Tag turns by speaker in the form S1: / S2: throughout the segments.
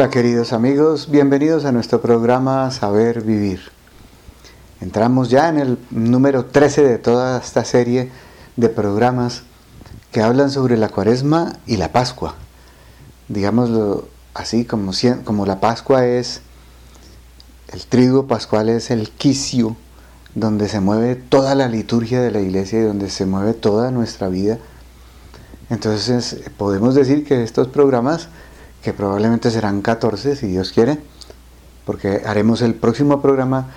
S1: Hola queridos amigos, bienvenidos a nuestro programa Saber Vivir. Entramos ya en el número 13 de toda esta serie de programas que hablan sobre la cuaresma y la Pascua. Digámoslo así, como, como la Pascua es, el trigo pascual es el quicio donde se mueve toda la liturgia de la iglesia y donde se mueve toda nuestra vida. Entonces podemos decir que estos programas que probablemente serán 14 si Dios quiere, porque haremos el próximo programa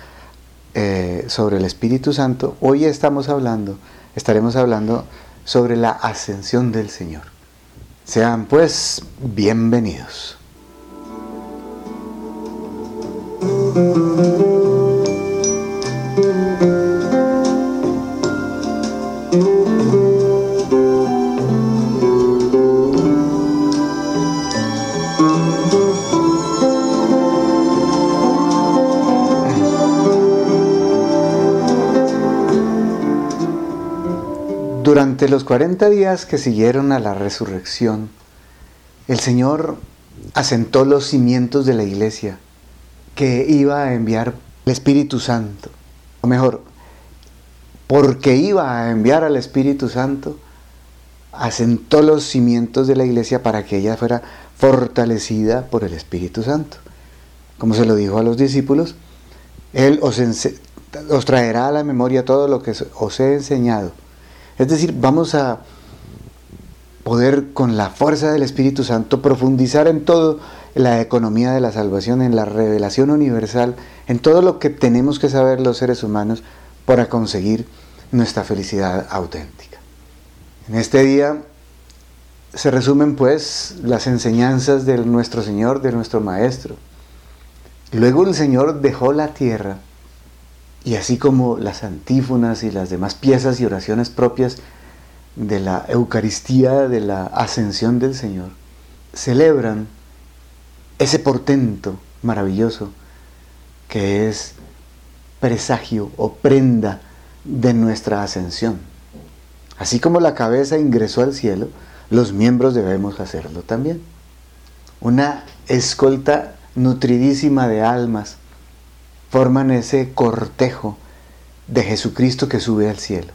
S1: eh, sobre el Espíritu Santo. Hoy estamos hablando, estaremos hablando sobre la ascensión del Señor. Sean pues bienvenidos. Los 40 días que siguieron a la resurrección, el Señor asentó los cimientos de la iglesia que iba a enviar el Espíritu Santo. O mejor, porque iba a enviar al Espíritu Santo, asentó los cimientos de la iglesia para que ella fuera fortalecida por el Espíritu Santo. Como se lo dijo a los discípulos, Él os, os traerá a la memoria todo lo que os he enseñado es decir, vamos a poder con la fuerza del Espíritu Santo profundizar en todo la economía de la salvación, en la revelación universal, en todo lo que tenemos que saber los seres humanos para conseguir nuestra felicidad auténtica. En este día se resumen pues las enseñanzas de nuestro Señor, de nuestro Maestro. Luego el Señor dejó la tierra y así como las antífonas y las demás piezas y oraciones propias de la Eucaristía, de la ascensión del Señor, celebran ese portento maravilloso que es presagio o prenda de nuestra ascensión. Así como la cabeza ingresó al cielo, los miembros debemos hacerlo también. Una escolta nutridísima de almas forman ese cortejo de Jesucristo que sube al cielo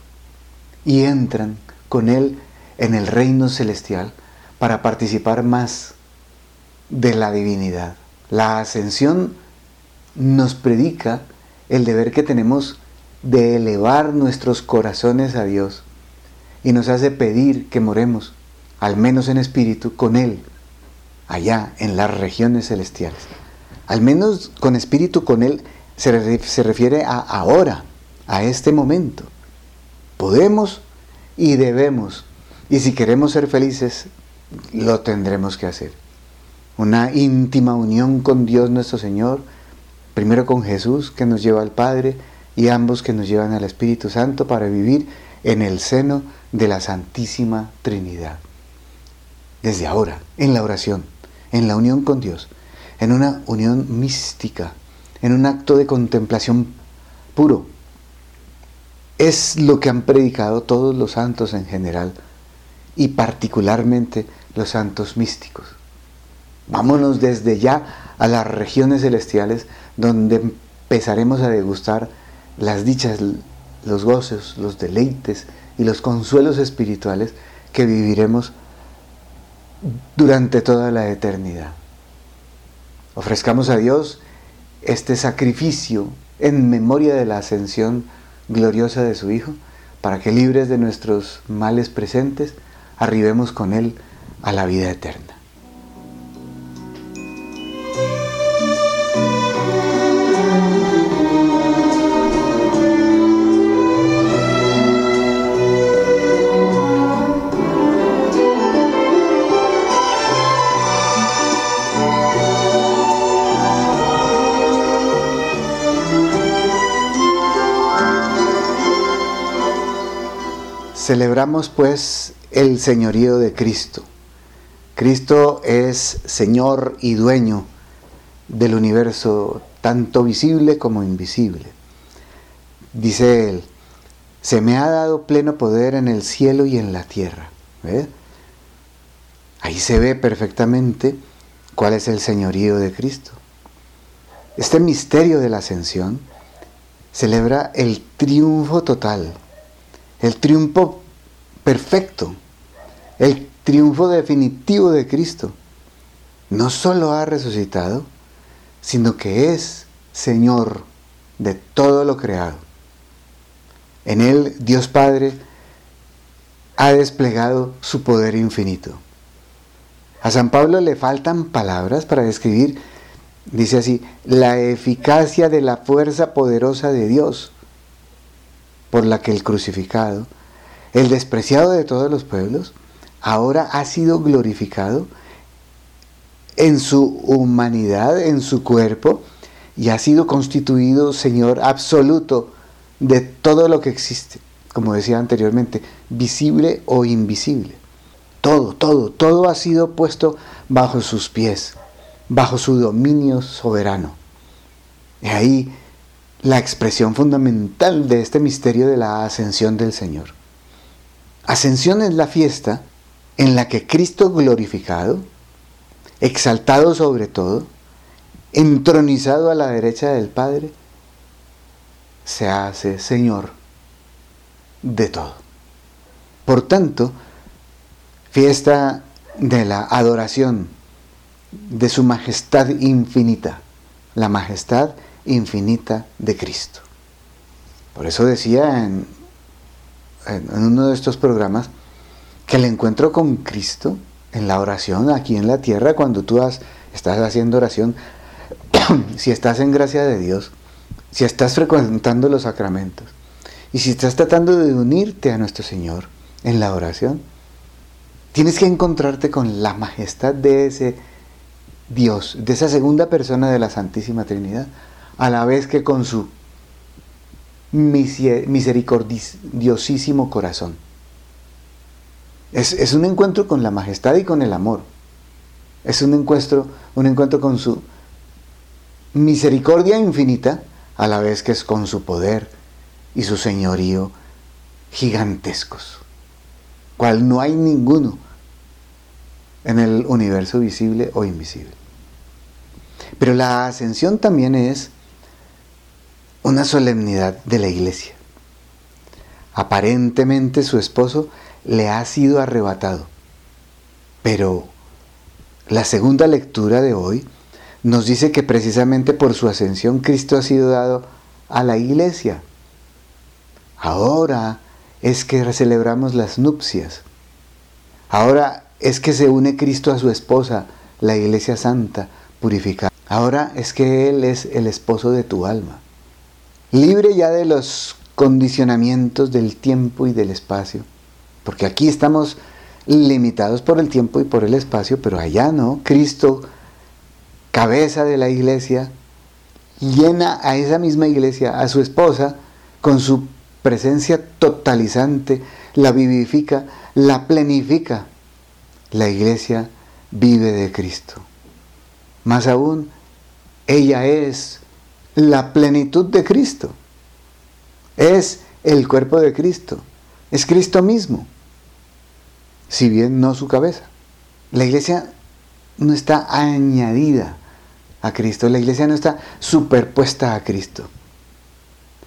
S1: y entran con Él en el reino celestial para participar más de la divinidad. La ascensión nos predica el deber que tenemos de elevar nuestros corazones a Dios y nos hace pedir que moremos, al menos en espíritu, con Él, allá en las regiones celestiales. Al menos con espíritu con Él se, refiere a ahora, a este momento. Podemos y debemos, y si queremos ser felices, lo tendremos que hacer. Una íntima unión con Dios nuestro Señor, primero con Jesús que nos lleva al Padre y ambos que nos llevan al Espíritu Santo para vivir en el seno de la Santísima Trinidad. Desde ahora, en la oración, en la unión con Dios, en una unión mística, en un acto de contemplación puro. Es lo que han predicado todos los santos en general y particularmente los santos místicos. Vámonos desde ya a las regiones celestiales donde empezaremos a degustar las dichas, los gozos, los deleites y los consuelos espirituales que viviremos durante toda la eternidad. Ofrezcamos a Dios este sacrificio en memoria de la ascensión gloriosa de su Hijo, para que libres de nuestros males presentes, arribemos con Él a la vida eterna. Celebramos pues el señorío de Cristo. Cristo es Señor y dueño del universo, tanto visible como invisible. Dice él, se me ha dado pleno poder en el cielo y en la tierra. Ahí se ve perfectamente cuál es el señorío de Cristo. Este misterio de la ascensión celebra el triunfo total, el triunfo perfecto, el triunfo definitivo de Cristo. No solo ha resucitado, sino que es Señor de todo lo creado. En Él Dios Padre ha desplegado su poder infinito. A San Pablo le faltan palabras para describir, dice así, la eficacia de la fuerza poderosa de Dios, por la que el crucificado, el despreciado de todos los pueblos, ahora ha sido glorificado en su humanidad, en su cuerpo, y ha sido constituido Señor absoluto de todo lo que existe como decía anteriormente, visible o invisible. Todo, todo, todo ha sido puesto bajo sus pies, bajo su dominio soberano. Y ahí la expresión fundamental de este misterio de la ascensión del Señor. Ascensión es la fiesta en la que Cristo glorificado, exaltado sobre todo, entronizado a la derecha del Padre, se hace Señor de todo. Por tanto, fiesta de la adoración de su majestad infinita, la majestad infinita de Cristo. Por eso decía en, uno de estos programas que el encuentro con Cristo en la oración aquí en la tierra, cuando tú estás haciendo oración, si estás en gracia de Dios, si estás frecuentando los sacramentos, y si estás tratando de unirte a nuestro Señor en la oración, tienes que encontrarte con la majestad de ese Dios, de esa segunda persona de la Santísima Trinidad, a la vez que con su misericordiosísimo corazón. Es, es, un encuentro con la majestad y con el amor. Es un encuentro, un encuentro con su misericordia infinita, a la vez que es con su poder, y su señorío gigantescos, cual no hay ninguno en el universo visible o invisible. Pero la ascensión también es una solemnidad de la iglesia. Aparentemente su esposo le ha sido arrebatado, pero la segunda lectura de hoy nos dice que precisamente por su ascensión Cristo ha sido dado a la iglesia Ahora es que celebramos las nupcias. Ahora es que se une Cristo a su esposa, la iglesia santa, purificada. Ahora es que Él es el esposo de tu alma. Libre ya de los condicionamientos del tiempo y del espacio. Porque aquí estamos limitados por el tiempo y por el espacio, pero allá no. Cristo, cabeza de la iglesia, llena a esa misma iglesia, a su esposa, con su presencia totalizante, la vivifica, la plenifica. La iglesia vive de Cristo. Más aún, ella es la plenitud de Cristo. Es el cuerpo de Cristo. Es Cristo mismo. Si bien no su cabeza. La iglesia no está añadida a Cristo. La iglesia no está superpuesta a Cristo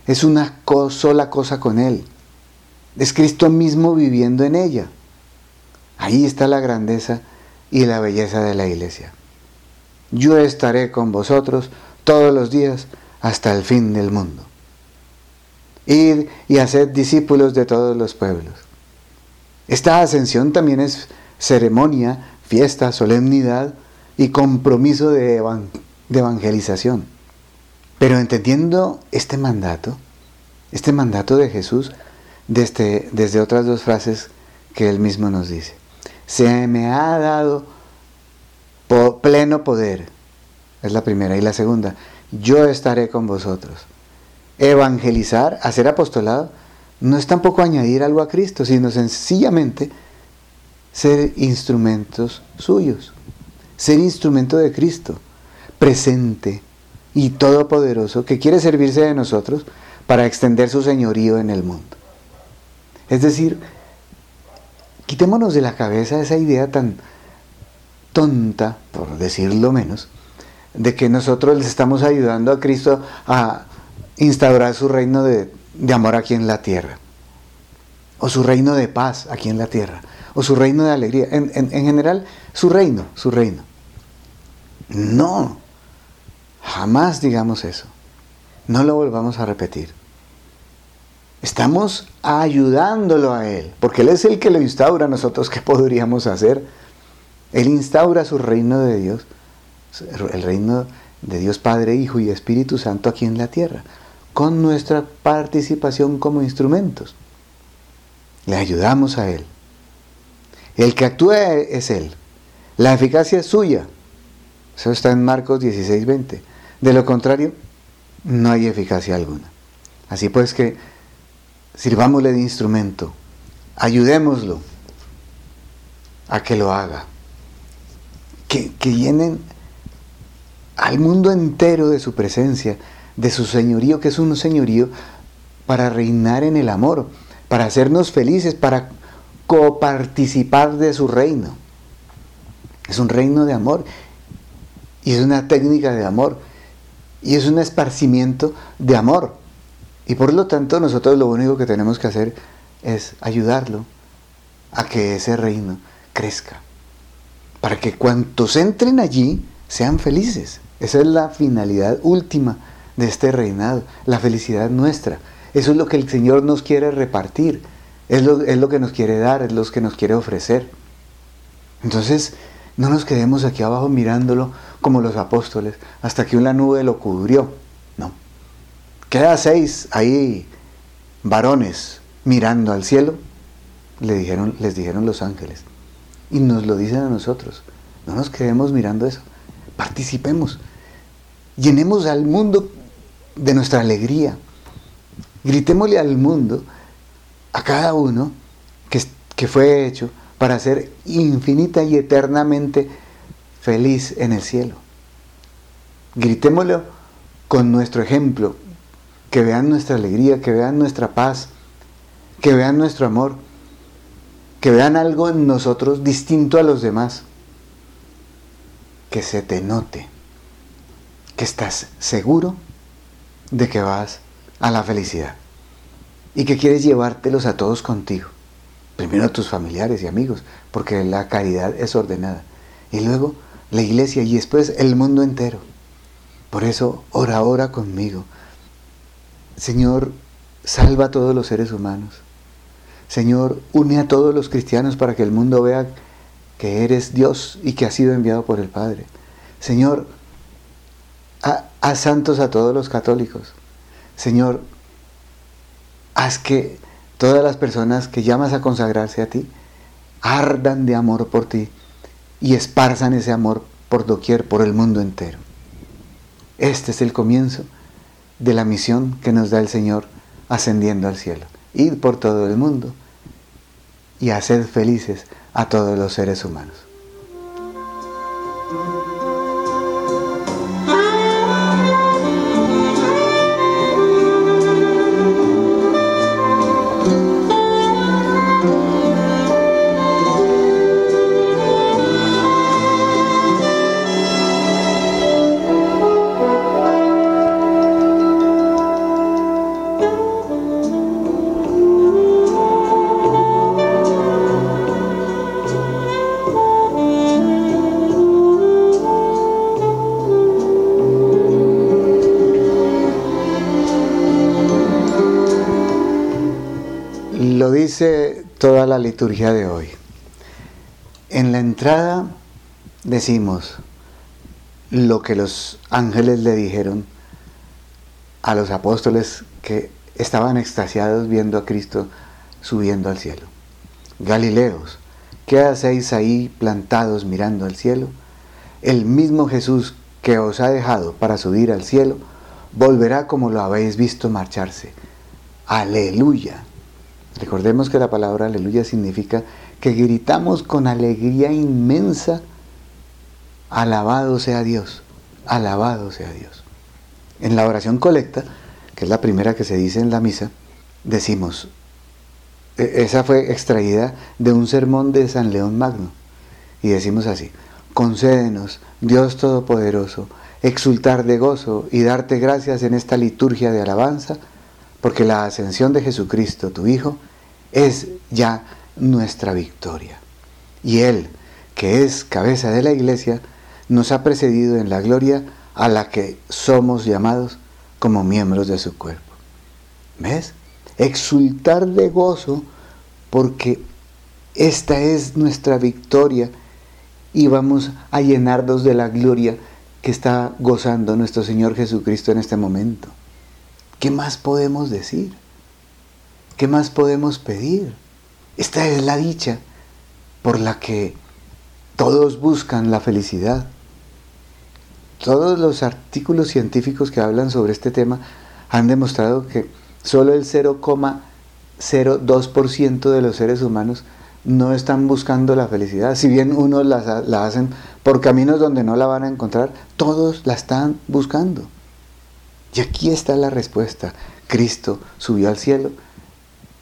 S1: es una sola cosa con Él. Es Cristo mismo viviendo en ella. Ahí está la grandeza y la belleza de la iglesia. Yo estaré con vosotros todos los días hasta el fin del mundo. Id y haced discípulos de todos los pueblos. Esta ascensión también es ceremonia, fiesta, solemnidad y compromiso de, evangelización. Pero entendiendo este mandato, este mandato de Jesús, desde, desde otras dos frases que él mismo nos dice. Se me ha dado pleno poder, es la primera. Y la segunda, yo estaré con vosotros. Evangelizar, hacer apostolado, no es tampoco añadir algo a Cristo, sino sencillamente ser instrumentos suyos, ser instrumento de Cristo, presente, y todopoderoso que quiere servirse de nosotros para extender su señorío en el mundo. Es decir, quitémonos de la cabeza esa idea tan tonta, por decirlo menos, de que nosotros les estamos ayudando a Cristo a instaurar su reino de, amor aquí en la tierra, o su reino de paz aquí en la tierra, o su reino de alegría, en, en general, su reino, su reino. No, jamás digamos eso. No lo volvamos a repetir. Estamos ayudándolo a Él, porque Él es el que lo instaura. Nosotros, ¿qué podríamos hacer? Él instaura su reino de Dios, el reino de Dios Padre, Hijo y Espíritu Santo aquí en la tierra, con nuestra participación como instrumentos. Le ayudamos a Él. El que actúa es Él. La eficacia es suya. Eso está en Marcos 16, 20. De lo contrario, no hay eficacia alguna. Así pues que sirvámosle de instrumento, ayudémoslo a que lo haga, que, que llenen al mundo entero de su presencia, de su señorío, que es un señorío para reinar en el amor, para hacernos felices, para coparticipar de su reino. Es un reino de amor y es una técnica de amor y es un esparcimiento de amor. Y por lo tanto nosotros lo único que tenemos que hacer es ayudarlo a que ese reino crezca. Para que cuantos entren allí sean felices. Esa es la finalidad última de este reinado, la felicidad nuestra. Eso es lo que el Señor nos quiere repartir, es lo, es lo que nos quiere dar, es lo que nos quiere ofrecer. Entonces, no nos quedemos aquí abajo mirándolo como los apóstoles, hasta que una nube lo cubrió. No. Queda seis ahí varones mirando al cielo, le dijeron, les dijeron los ángeles. Y nos lo dicen a nosotros. No nos quedemos mirando eso. Participemos. Llenemos al mundo de nuestra alegría. Gritémosle al mundo, a cada uno, que, que fue hecho para ser infinita y eternamente feliz en el cielo. Gritémoslo con nuestro ejemplo, que vean nuestra alegría, que vean nuestra paz, que vean nuestro amor, que vean algo en nosotros distinto a los demás, que se te note, que estás seguro de que vas a la felicidad y que quieres llevártelos a todos contigo. Primero a tus familiares y amigos, porque la caridad es ordenada. Y luego la iglesia y después el mundo entero. Por eso, ora, ora conmigo. Señor, salva a todos los seres humanos. Señor, une a todos los cristianos para que el mundo vea que eres Dios y que has sido enviado por el Padre. Señor, haz santos a todos los católicos. Señor, haz que todas las personas que llamas a consagrarse a ti ardan de amor por ti y esparzan ese amor por doquier, por el mundo entero. Este es el comienzo de la misión que nos da el Señor ascendiendo al cielo. Ir por todo el mundo y hacer felices a todos los seres humanos. Toda la liturgia de hoy. En la entrada decimos lo que los ángeles le dijeron a los apóstoles que estaban extasiados viendo a Cristo subiendo al cielo. Galileos, ¿qué hacéis ahí plantados mirando al cielo? El mismo Jesús que os ha dejado para subir al cielo, volverá como lo habéis visto marcharse. Aleluya. Recordemos que la palabra aleluya significa que gritamos con alegría inmensa, alabado sea Dios, alabado sea Dios. En la oración colecta, que es la primera que se dice en la misa, decimos, e, esa fue extraída de un sermón de San León Magno, y decimos así, concédenos, Dios Todopoderoso, exultar de gozo y darte gracias en esta liturgia de alabanza, porque la ascensión de Jesucristo, tu Hijo, es ya nuestra victoria. Y Él, que es cabeza de la iglesia, nos ha precedido en la gloria a la que somos llamados como miembros de su cuerpo. ¿Ves? Exultar de gozo porque esta es nuestra victoria y vamos a llenarnos de la gloria que está gozando nuestro Señor Jesucristo en este momento. ¿Qué más podemos decir? ¿Qué más podemos pedir? Esta es la dicha por la que todos buscan la felicidad. Todos los artículos científicos que hablan sobre este tema han demostrado que solo el 0,02% de los seres humanos no están buscando la felicidad. Si bien unos la, hacen por caminos donde no la van a encontrar, todos la están buscando. Y aquí está la respuesta. Cristo subió al cielo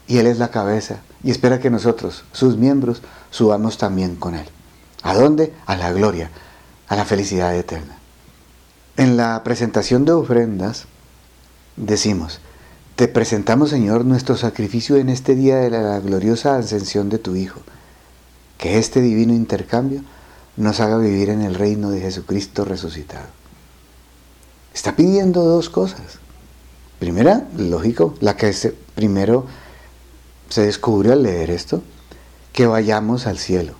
S1: y Él es la cabeza y espera que nosotros, sus miembros, subamos también con Él. ¿A dónde? A la gloria, a la felicidad eterna. En la presentación de ofrendas decimos, te presentamos Señor nuestro sacrificio en este día de la gloriosa ascensión de tu Hijo, que este divino intercambio nos haga vivir en el reino de Jesucristo resucitado. Está pidiendo dos cosas. Primera, lógico, la que se, primero se descubre al leer esto, que vayamos al cielo,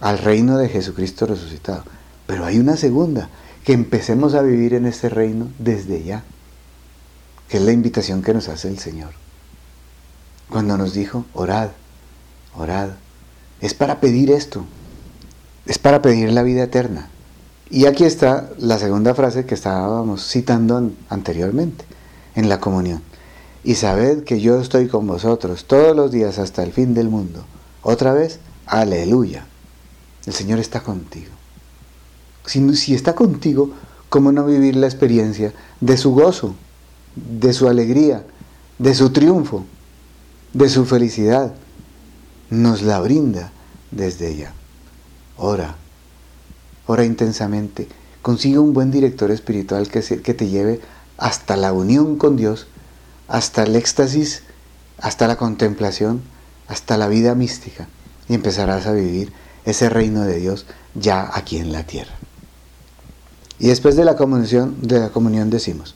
S1: al reino de Jesucristo resucitado. Pero hay una segunda, que empecemos a vivir en este reino desde ya, que es la invitación que nos hace el Señor. Cuando nos dijo, orad, orad, es para pedir esto, es para pedir la vida eterna. Y aquí está la segunda frase que estábamos citando anteriormente en la comunión y sabed que yo estoy con vosotros todos los días hasta el fin del mundo. Otra vez, aleluya. El Señor está contigo. Si, si está contigo, ¿cómo no vivir la experiencia de su gozo, de su alegría, de su triunfo, de su felicidad? Nos la brinda desde ella. Ora, ora intensamente. Consigue un buen director espiritual que, te lleve hasta la unión con Dios hasta el éxtasis, hasta la contemplación, hasta la vida mística y empezarás a vivir ese reino de Dios ya aquí en la tierra. Y después de la comunión, de la comunión decimos,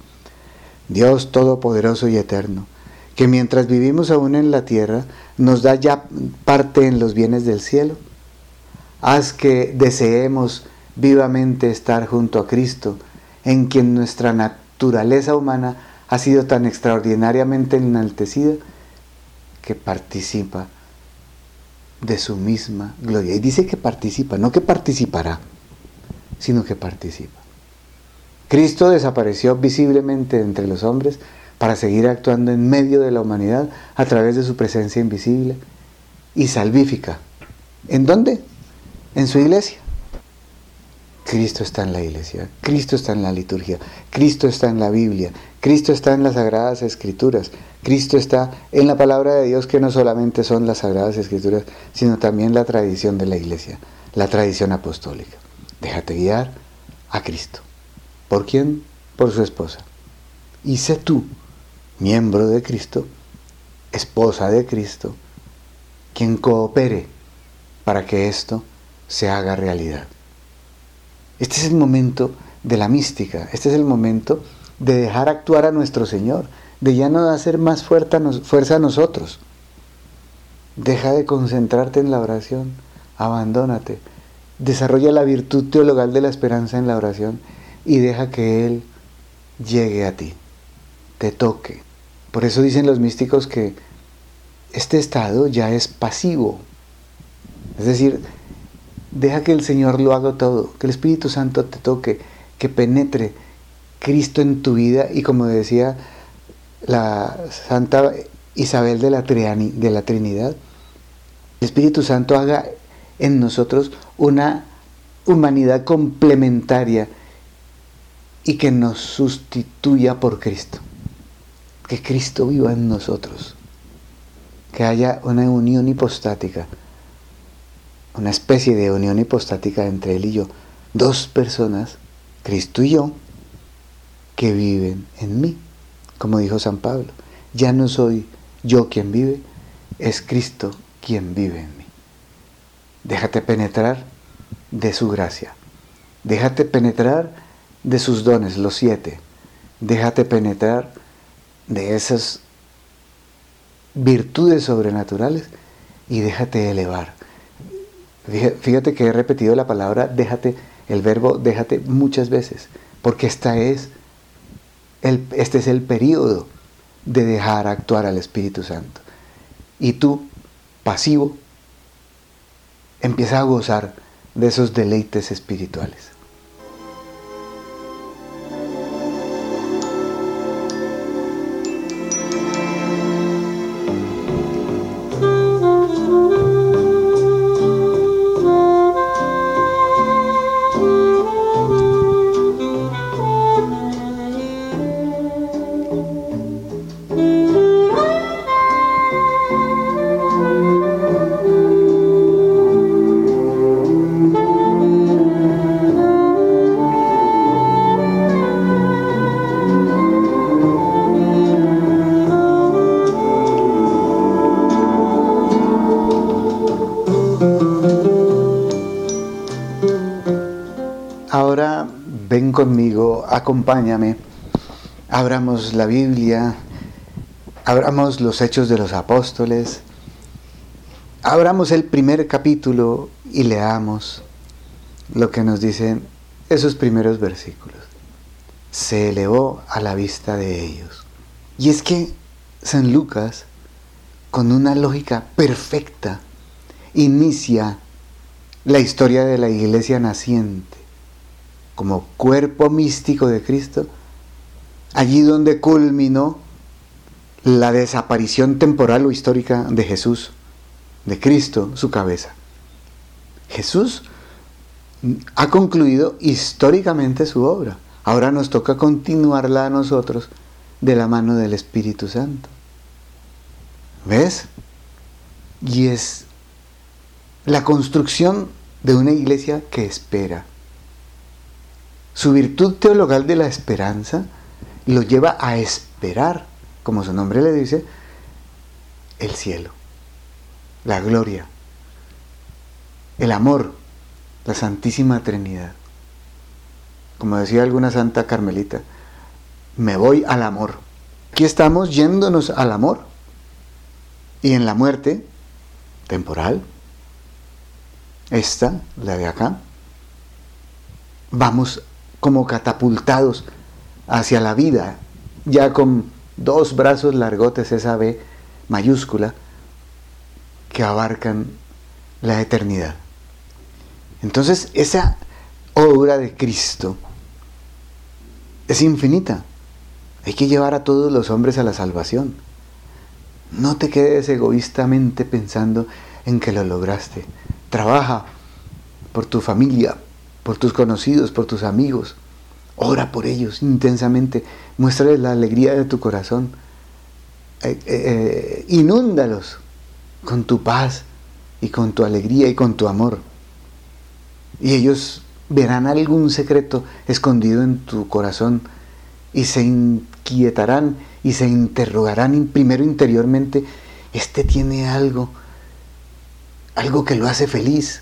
S1: Dios Todopoderoso y Eterno, que mientras vivimos aún en la tierra, nos da ya parte en los bienes del cielo. Haz que deseemos vivamente estar junto a Cristo, en quien nuestra naturaleza humana ha sido tan extraordinariamente enaltecida que participa de su misma gloria. Y dice que participa, no que participará, sino que participa. Cristo desapareció visiblemente entre los hombres para seguir actuando en medio de la humanidad a través de su presencia invisible y salvífica. ¿En dónde? En su iglesia. Cristo está en la iglesia, Cristo está en la liturgia, Cristo está en la Biblia, Cristo está en las sagradas escrituras, Cristo está en la palabra de Dios que no solamente son las sagradas escrituras, sino también la tradición de la iglesia, la tradición apostólica. Déjate guiar a Cristo. ¿Por quién? Por su esposa. Y sé tú, miembro de Cristo, esposa de Cristo, quien coopere para que esto se haga realidad. Este es el momento de la mística, este es el momento de dejar actuar a nuestro Señor, de ya no hacer más fuerza a nosotros. Deja de concentrarte en la oración, abandónate, desarrolla la virtud teologal de la esperanza en la oración y deja que Él llegue a ti, te toque. Por eso dicen los místicos que este estado ya es pasivo. Es decir, Deja que el Señor lo haga todo, que el Espíritu Santo te toque, que penetre Cristo en tu vida y como decía la Santa Isabel de la, de la Trinidad, el Espíritu Santo haga en nosotros una humanidad complementaria y que nos sustituya por Cristo. Que Cristo viva en nosotros. Que haya una unión hipostática una especie de unión hipostática entre Él y yo. Dos personas, Cristo y yo, que viven en mí. Como dijo San Pablo, ya no soy yo quien vive, es Cristo quien vive en mí. Déjate penetrar de su gracia. Déjate penetrar de sus dones, los siete. Déjate penetrar de esas virtudes sobrenaturales y déjate elevar. Fíjate que he repetido la palabra déjate, el verbo déjate muchas veces, porque esta es el, este es el periodo de dejar actuar al Espíritu Santo. Y tú, pasivo, empieza a gozar de esos deleites espirituales. Acompáñame, abramos la Biblia, abramos los hechos de los apóstoles, abramos el primer capítulo y leamos lo que nos dicen esos primeros versículos. Se elevó a la vista de ellos. Y es que San Lucas, con una lógica perfecta, inicia la historia de la iglesia naciente como cuerpo místico de Cristo, allí donde culminó la desaparición temporal o histórica de Jesús, de Cristo, su cabeza. Jesús ha concluido históricamente su obra. Ahora nos toca continuarla a nosotros de la mano del Espíritu Santo. ¿Ves? Y es la construcción de una iglesia que espera su virtud teologal de la esperanza lo lleva a esperar, como su nombre le dice, el cielo, la gloria, el amor, la Santísima Trinidad. Como decía alguna santa carmelita, me voy al amor. Aquí estamos yéndonos al amor. Y en la muerte temporal, esta, la de acá, vamos como catapultados hacia la vida, ya con dos brazos largotes, esa B mayúscula, que abarcan la eternidad. Entonces, esa obra de Cristo es infinita. Hay que llevar a todos los hombres a la salvación. No te quedes egoístamente pensando en que lo lograste. Trabaja por tu familia, por tus conocidos, por tus amigos. Ora por ellos intensamente. Muéstrales la alegría de tu corazón. Eh, eh, eh, inúndalos con tu paz y con tu alegría y con tu amor. Y ellos verán algún secreto escondido en tu corazón y se inquietarán y se interrogarán primero interiormente, este tiene algo, algo que lo hace feliz,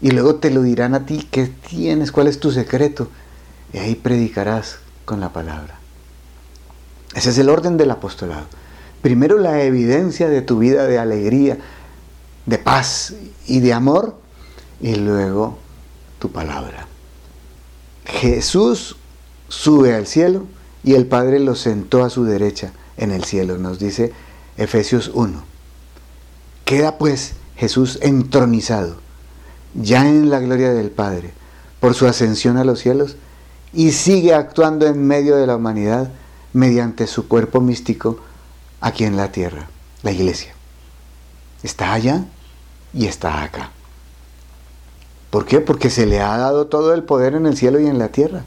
S1: y luego te lo dirán a ti, ¿qué tienes? ¿Cuál es tu secreto? Y ahí predicarás con la palabra. Ese es el orden del apostolado. Primero la evidencia de tu vida de alegría, de paz y de amor, y luego tu palabra. Jesús sube al cielo y el Padre lo sentó a su derecha en el cielo, nos dice Efesios 1. Queda pues Jesús entronizado ya en la gloria del Padre, por su ascensión a los cielos, y sigue actuando en medio de la humanidad mediante su cuerpo místico aquí en la tierra, la iglesia. Está allá y está acá. ¿Por qué? Porque se le ha dado todo el poder en el cielo y en la tierra.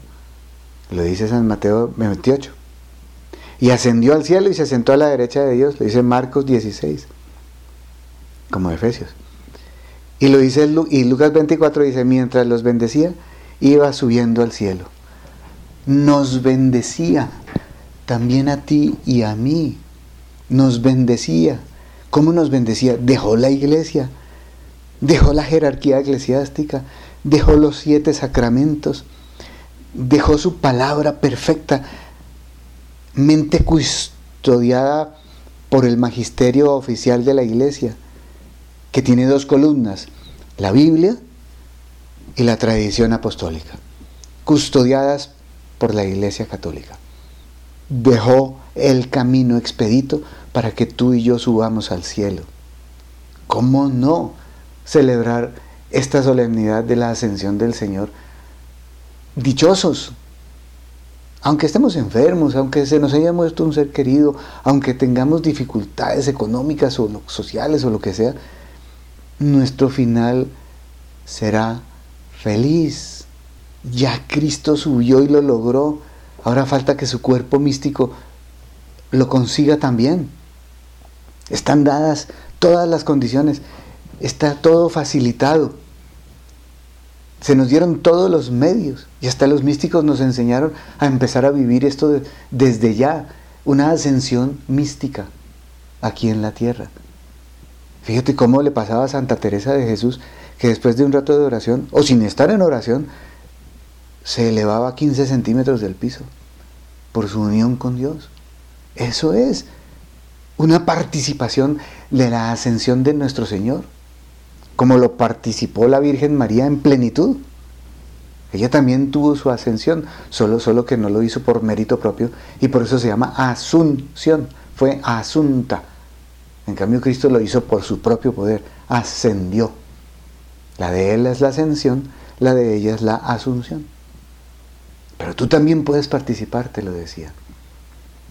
S1: Lo dice San Mateo 28. Y ascendió al cielo y se sentó a la derecha de Dios, lo dice Marcos 16, como Efesios. Y lo dice y Lucas 24 dice, mientras los bendecía, iba subiendo al cielo. Nos bendecía también a ti y a mí. Nos bendecía. ¿Cómo nos bendecía? Dejó la iglesia, dejó la jerarquía eclesiástica, dejó los siete sacramentos, dejó su palabra perfecta, mente custodiada por el magisterio oficial de la iglesia, que tiene dos columnas, la Biblia y la tradición apostólica, custodiadas por la iglesia católica. Dejó el camino expedito para que tú y yo subamos al cielo. ¿Cómo no celebrar esta solemnidad de la ascensión del Señor? Dichosos, aunque estemos enfermos, aunque se nos haya muerto un ser querido, aunque tengamos dificultades económicas o sociales o lo que sea, nuestro final será feliz. Ya Cristo subió y lo logró. Ahora falta que su cuerpo místico lo consiga también. Están dadas todas las condiciones. Está todo facilitado. Se nos dieron todos los medios y hasta los místicos nos enseñaron a empezar a vivir esto desde ya, una ascensión mística aquí en la tierra. Fíjate cómo le pasaba a Santa Teresa de Jesús que después de un rato de oración, o sin estar en oración, se elevaba 15 centímetros del piso por su unión con Dios. Eso es una participación de la ascensión de nuestro Señor como lo participó la Virgen María en plenitud. Ella también tuvo su ascensión, solo, solo que no lo hizo por mérito propio y por eso se llama asunción, fue asunta. En cambio Cristo lo hizo por su propio poder, ascendió. La de él es la ascensión, la de ella es la asunción. Pero tú también puedes participar, te lo decía.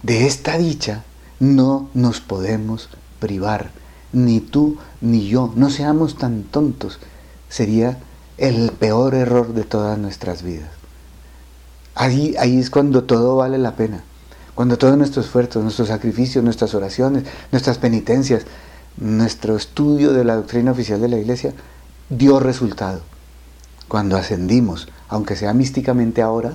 S1: De esta dicha no nos podemos privar ni tú ni yo, no seamos tan tontos, sería el peor error de todas nuestras vidas. Ahí, ahí es cuando todo vale la pena, cuando todo nuestro esfuerzo, nuestros sacrificios, nuestras oraciones, nuestras penitencias, nuestro estudio de la doctrina oficial de la iglesia dio resultado. Cuando ascendimos, aunque sea místicamente ahora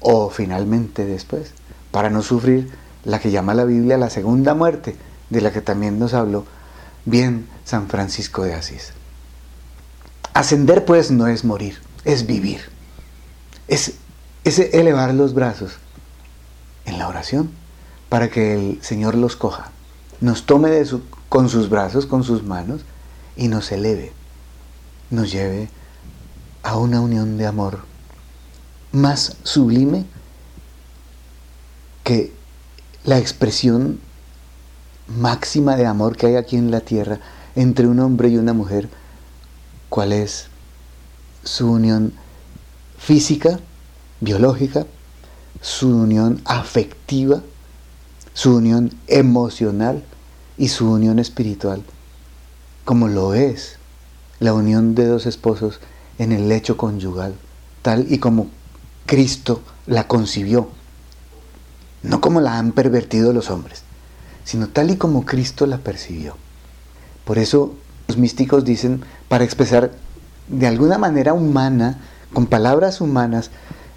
S1: o finalmente después, para no sufrir la que llama la Biblia la segunda muerte, de la que también nos habló bien San Francisco de Asís. Ascender pues no es morir, es vivir. Es, es elevar los brazos en la oración para que el Señor los coja, nos tome con sus brazos, con sus manos y nos eleve, nos lleve a una unión de amor más sublime que la expresión máxima de amor que hay aquí en la tierra entre un hombre y una mujer, cuál es su unión física, biológica, su unión afectiva, su unión emocional y su unión espiritual, como lo es la unión de dos esposos en el lecho conyugal, tal y como Cristo la concibió, no como la han pervertido los hombres sino tal y como Cristo la percibió. Por eso los místicos dicen, para expresar de alguna manera humana, con palabras humanas,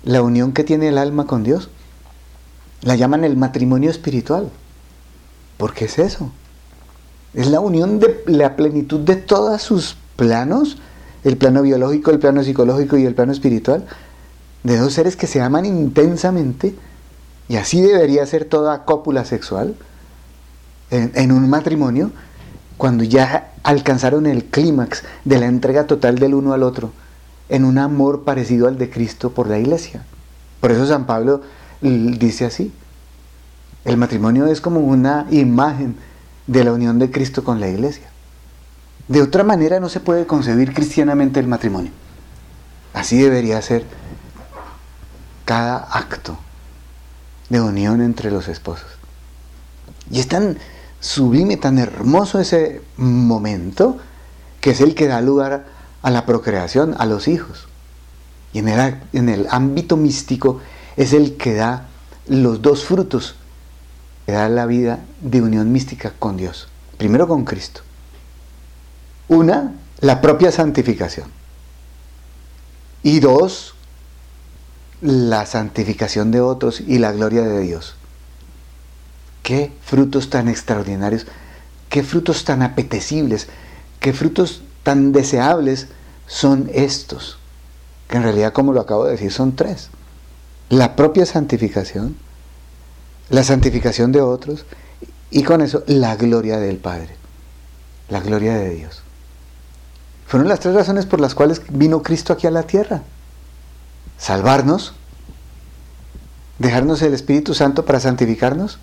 S1: la unión que tiene el alma con Dios, la llaman el matrimonio espiritual. ¿Por qué es eso? Es la unión de la plenitud de todos sus planos, el plano biológico, el plano psicológico y el plano espiritual, de dos seres que se aman intensamente, y así debería ser toda cópula sexual, en, un matrimonio cuando ya alcanzaron el clímax de la entrega total del uno al otro en un amor parecido al de Cristo por la iglesia. Por eso San Pablo dice así, el matrimonio es como una imagen de la unión de Cristo con la iglesia. De otra manera no se puede concebir cristianamente el matrimonio. Así debería ser cada acto de unión entre los esposos. Y es tan, sublime, tan hermoso ese momento, que es el que da lugar a la procreación, a los hijos. Y en el, ámbito místico es el que da los dos frutos, que da la vida de unión mística con Dios. Primero con Cristo. Una, la propia santificación. Y dos, la santificación de otros y la gloria de Dios. Qué frutos tan extraordinarios, qué frutos tan apetecibles, qué frutos tan deseables son estos, que en realidad, como lo acabo de decir, son tres. La propia santificación, la santificación de otros y con eso la gloria del Padre, la gloria de Dios. Fueron las tres razones por las cuales vino Cristo aquí a la tierra. Salvarnos, dejarnos el Espíritu Santo para santificarnos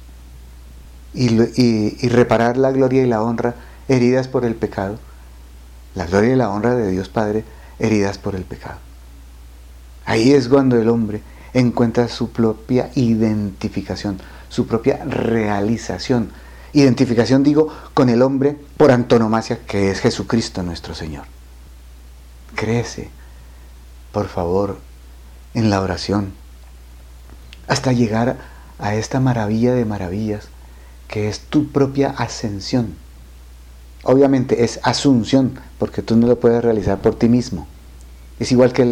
S1: y, reparar la gloria y la honra heridas por el pecado. La gloria y la honra de Dios Padre heridas por el pecado. Ahí es cuando el hombre encuentra su propia identificación, su propia realización. Identificación, digo, con el hombre por antonomasia que es Jesucristo nuestro Señor. Crece, por favor, en la oración, hasta llegar a esta maravilla de maravillas que es tu propia ascensión. Obviamente es asunción, porque tú no lo puedes realizar por ti mismo. Es igual que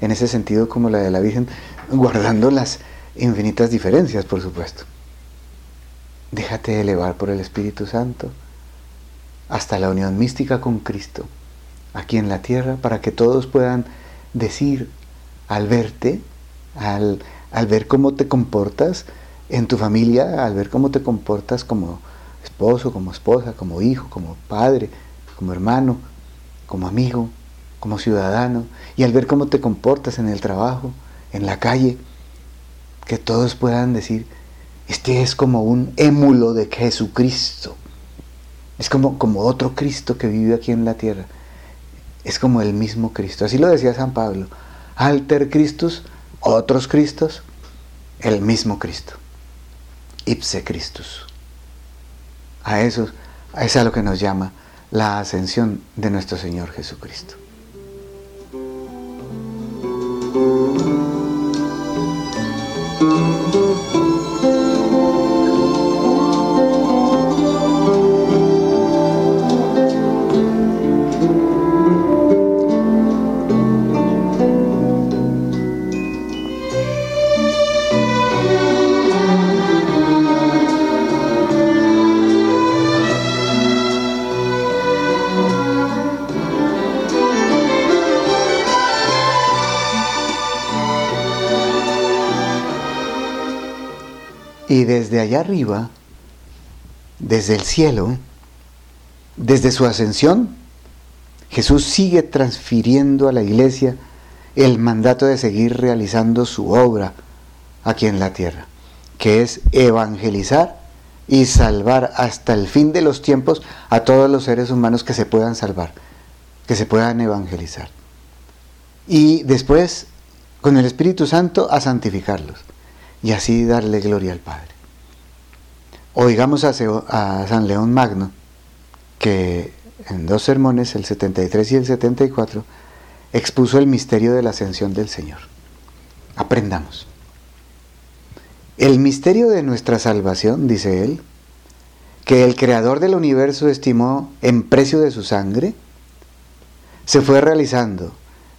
S1: en ese sentido como la de la Virgen, guardando las infinitas diferencias, por supuesto. Déjate elevar por el Espíritu Santo hasta la unión mística con Cristo, aquí en la tierra, para que todos puedan decir al verte, al, al ver cómo te comportas en tu familia, al ver cómo te comportas como esposo, como esposa, como hijo, como padre, como hermano, como amigo, como ciudadano, y al ver cómo te comportas en el trabajo, en la calle, que todos puedan decir, este es como un émulo de Jesucristo. Es como, como otro Cristo que vive aquí en la tierra. Es como el mismo Cristo. Así lo decía San Pablo alter Christus, otros Cristos, el mismo Cristo. Ipse Christus. A eso, es a lo que nos llama la ascensión de nuestro Señor Jesucristo. Allá arriba, desde el cielo, desde su ascensión, Jesús sigue transfiriendo a la iglesia el mandato de seguir realizando su obra aquí en la tierra, que es evangelizar y salvar hasta el fin de los tiempos a todos los seres humanos que se puedan salvar, que se puedan evangelizar. Y después, con el Espíritu Santo, a santificarlos y así darle gloria al Padre. Oigamos a, a San León Magno, que en dos sermones, el 73 y el 74, expuso el misterio de la ascensión del Señor. Aprendamos. El misterio de nuestra salvación, dice él, que el Creador del universo estimó en precio de su sangre, se fue realizando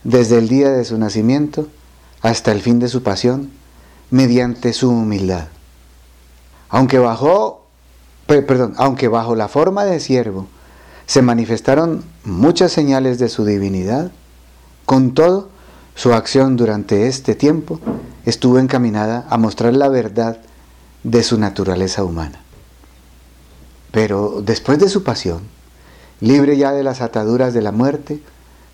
S1: desde el día de su nacimiento hasta el fin de su pasión mediante su humildad. Aunque bajó, perdón, aunque bajo la forma de siervo se manifestaron muchas señales de su divinidad, con todo, su acción durante este tiempo estuvo encaminada a mostrar la verdad de su naturaleza humana. Pero después de su pasión, libre ya de las ataduras de la muerte,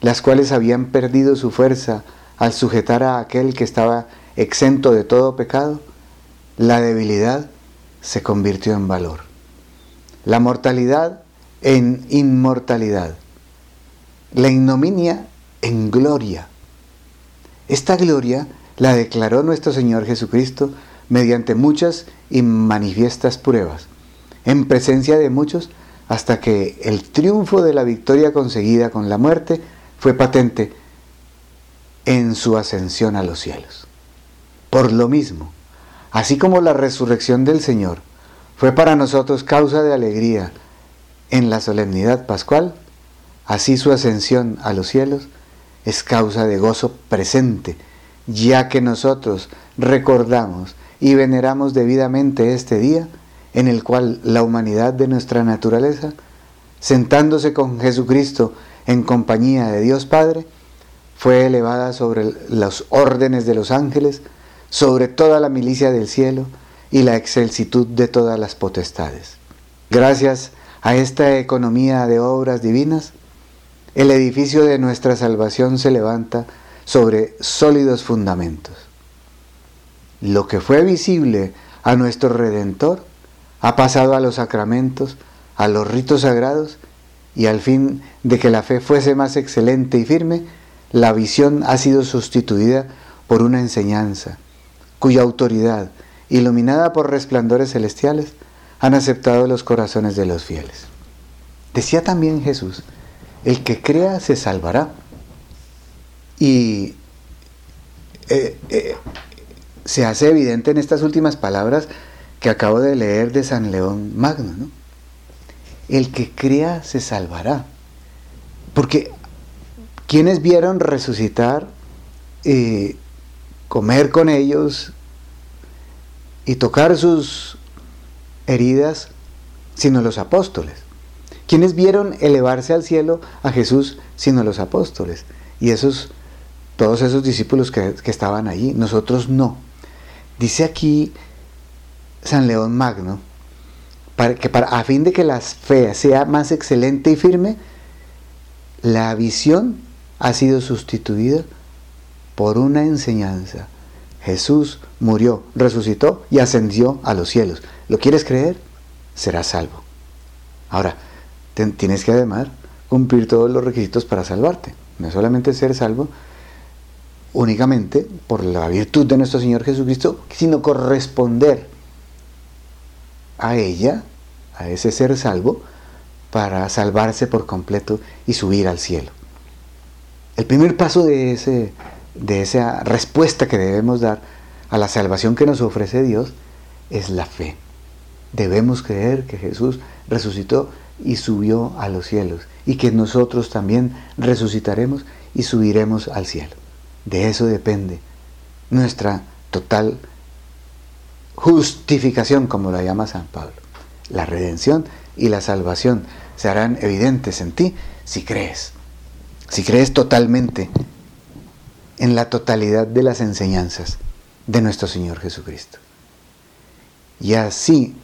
S1: las cuales habían perdido su fuerza al sujetar a aquel que estaba exento de todo pecado, la debilidad se convirtió en valor. La mortalidad en inmortalidad. La ignominia en gloria. Esta gloria la declaró nuestro Señor Jesucristo mediante muchas y manifiestas pruebas, en presencia de muchos, hasta que el triunfo de la victoria conseguida con la muerte fue patente en su ascensión a los cielos. Por lo mismo, así como la resurrección del Señor fue para nosotros causa de alegría en la solemnidad pascual, Así su ascensión a los cielos es causa de gozo presente, ya que nosotros recordamos y veneramos debidamente este día en el cual la humanidad de nuestra naturaleza, sentándose con Jesucristo en compañía de Dios Padre, fue elevada sobre los órdenes de los ángeles, sobre toda la milicia del cielo y la excelsitud de todas las potestades. Gracias a esta economía de obras divinas, el edificio de nuestra salvación se levanta sobre sólidos fundamentos. Lo que fue visible a nuestro Redentor ha pasado a los sacramentos, a los ritos sagrados, y al fin de que la fe fuese más excelente y firme, la visión ha sido sustituida por una enseñanza, cuya autoridad, iluminada por resplandores celestiales, han aceptado los corazones de los fieles. Decía también Jesús, el que crea se salvará. Y eh, eh, se hace evidente en estas últimas palabras que acabo de leer de San León Magno. ¿no? El que crea se salvará. Porque quienes vieron resucitar, eh, comer con ellos y tocar sus heridas, sino los apóstoles. Quienes vieron elevarse al cielo a Jesús, sino los apóstoles. Y esos, todos esos discípulos que, que estaban allí, nosotros no. Dice aquí San León Magno, para que para, a fin de que la fe sea más excelente y firme, la visión ha sido sustituida por una enseñanza. Jesús murió, resucitó y ascendió a los cielos. ¿Lo quieres creer? Serás salvo. Ahora, tienes que además cumplir todos los requisitos para salvarte. No solamente ser salvo, únicamente por la virtud de nuestro Señor Jesucristo, sino corresponder a ella, a ese ser salvo, para salvarse por completo y subir al cielo. El primer paso de, ese, de esa respuesta que debemos dar a la salvación que nos ofrece Dios es la fe. Debemos creer que Jesús resucitó y subió a los cielos y que nosotros también resucitaremos y subiremos al cielo. De eso depende nuestra total justificación, como la llama San Pablo. La redención y la salvación se harán evidentes en ti si crees, si crees totalmente en la totalidad de las enseñanzas de nuestro Señor Jesucristo. Y así,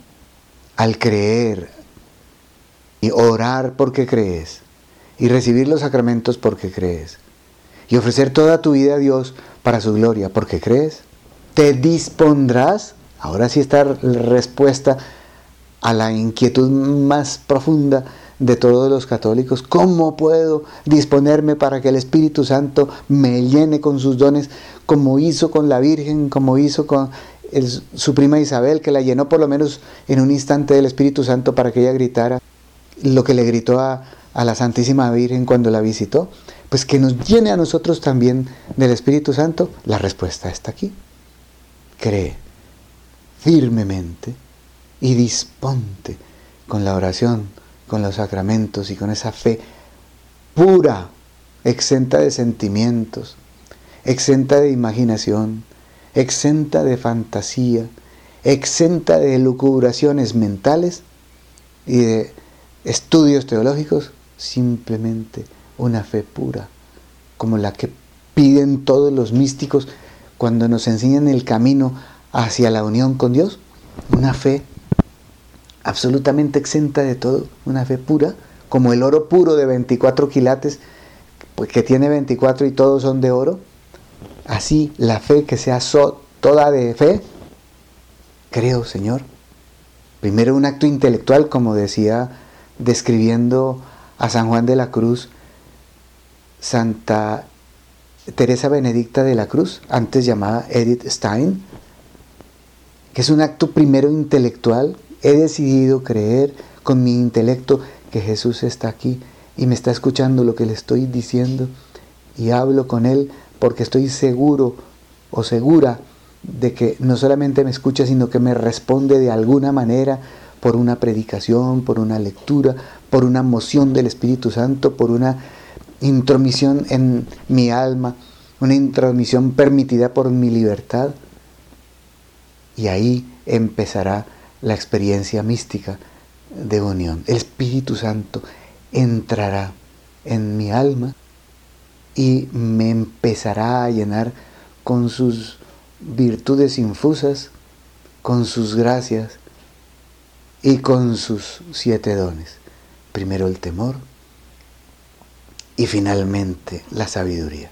S1: al creer y orar porque crees, y recibir los sacramentos porque crees, y ofrecer toda tu vida a Dios para su gloria porque crees, te dispondrás, ahora sí está la respuesta a la inquietud más profunda de todos los católicos, ¿cómo puedo disponerme para que el Espíritu Santo me llene con sus dones como hizo con la Virgen, como hizo con su prima Isabel, que la llenó por lo menos en un instante del Espíritu Santo para que ella gritara lo que le gritó a, la Santísima Virgen cuando la visitó? Pues que nos llene a nosotros también del Espíritu Santo. La respuesta está aquí. Cree firmemente y disponte con la oración, con los sacramentos y con esa fe pura, exenta de sentimientos, exenta de imaginación, exenta de fantasía, exenta de lucubraciones mentales y de estudios teológicos, simplemente una fe pura, como la que piden todos los místicos cuando nos enseñan el camino hacia la unión con Dios, una fe absolutamente exenta de todo, una fe pura, como el oro puro de 24 quilates, pues que tiene 24 y todos son de oro, así la fe que sea toda de fe, creo, Señor. Primero un acto intelectual, como decía, describiendo a San Juan de la Cruz, Santa Teresa Benedicta de la Cruz, antes llamada Edith Stein, que es un acto primero intelectual. He decidido creer con mi intelecto que Jesús está aquí y me está escuchando lo que le estoy diciendo y hablo con Él porque estoy seguro o segura de que no solamente me escucha, sino que me responde de alguna manera por una predicación, por una lectura, por una moción del Espíritu Santo, por una intromisión en mi alma, una intromisión permitida por mi libertad. Y ahí empezará la experiencia mística de unión. El Espíritu Santo entrará en mi alma y me empezará a llenar con sus virtudes infusas, con sus gracias y con sus siete dones. Primero el temor y finalmente la sabiduría.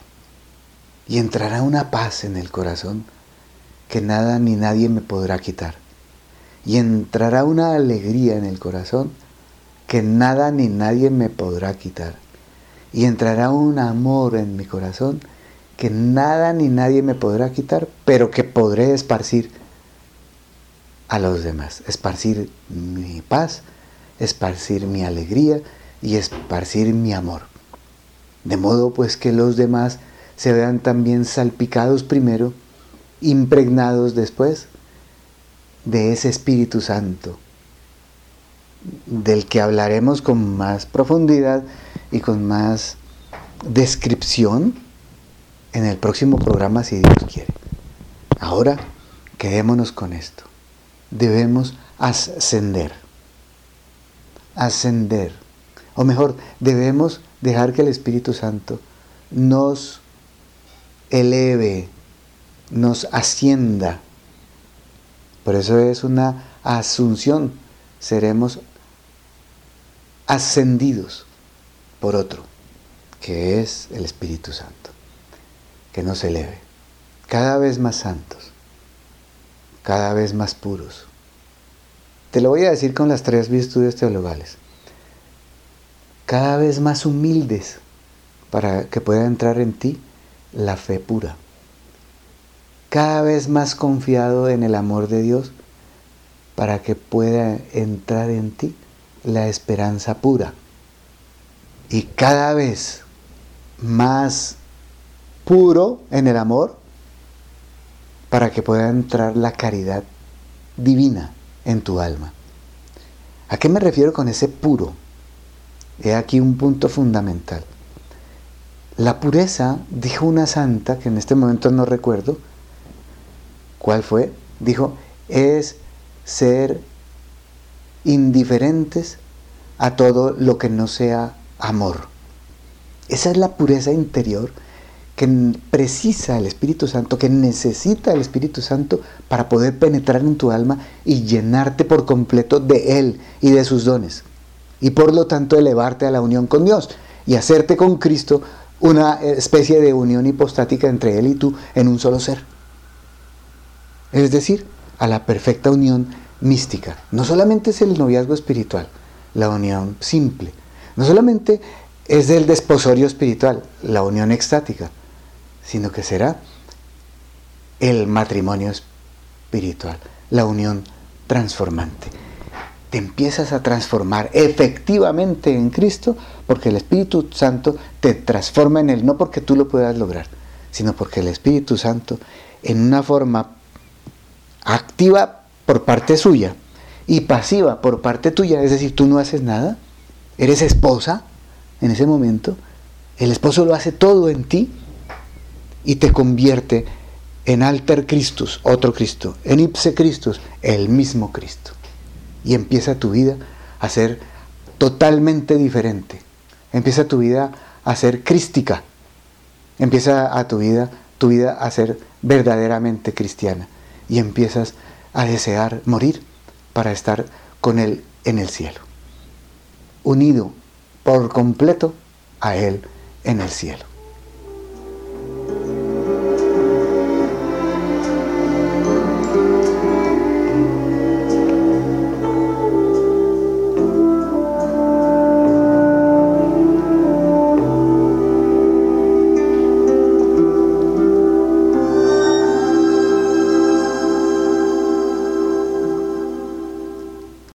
S1: Y entrará una paz en el corazón que nada ni nadie me podrá quitar. Y entrará una alegría en el corazón que nada ni nadie me podrá quitar. Y entrará un amor en mi corazón que nada ni nadie me podrá quitar, pero que podré esparcir a los demás. Esparcir mi paz, esparcir mi alegría y esparcir mi amor. De modo pues que los demás se vean también salpicados primero, impregnados después de ese Espíritu Santo del que hablaremos con más profundidad y con más descripción en el próximo programa si Dios quiere. Ahora quedémonos con esto. Debemos ascender. Ascender. O mejor, debemos dejar que el Espíritu Santo nos eleve, nos ascienda. Por eso es una asunción. Seremos ascendidos por otro, que es el Espíritu Santo, que nos eleve, cada vez más santos, cada vez más puros. Te lo voy a decir con las tres virtudes teologales, cada vez más humildes para que pueda entrar en ti la fe pura, cada vez más confiado en el amor de Dios para que pueda entrar en ti la esperanza pura. Y cada vez más puro en el amor para que pueda entrar la caridad divina en tu alma. ¿A qué me refiero con ese puro? He aquí un punto fundamental. La pureza, dijo una santa, que en este momento no recuerdo, ¿cuál fue? Dijo, es ser indiferentes a todo lo que no sea amor. Esa es la pureza interior que precisa el Espíritu Santo, que necesita el Espíritu Santo para poder penetrar en tu alma y llenarte por completo de Él y de sus dones. Y por lo tanto elevarte a la unión con Dios y hacerte con Cristo una especie de unión hipostática entre Él y tú en un solo ser. Es decir, a la perfecta unión mística. No solamente es el noviazgo espiritual, la unión simple. No solamente es del desposorio espiritual, la unión extática, sino que será el matrimonio espiritual, la unión transformante. Te empiezas a transformar efectivamente en Cristo porque el Espíritu Santo te transforma en Él, no porque tú lo puedas lograr, sino porque el Espíritu Santo en una forma activa por parte suya y pasiva por parte tuya, es decir, tú no haces nada, eres esposa en ese momento, el esposo lo hace todo en ti y te convierte en alter Christus, otro Cristo, en ipse Christus, el mismo Cristo. Y empieza tu vida a ser totalmente diferente. Empieza tu vida a ser crística. Empieza a tu vida, tu vida a ser verdaderamente cristiana. Y empiezas a desear morir para estar con Él en el cielo, unido por completo a Él en el cielo.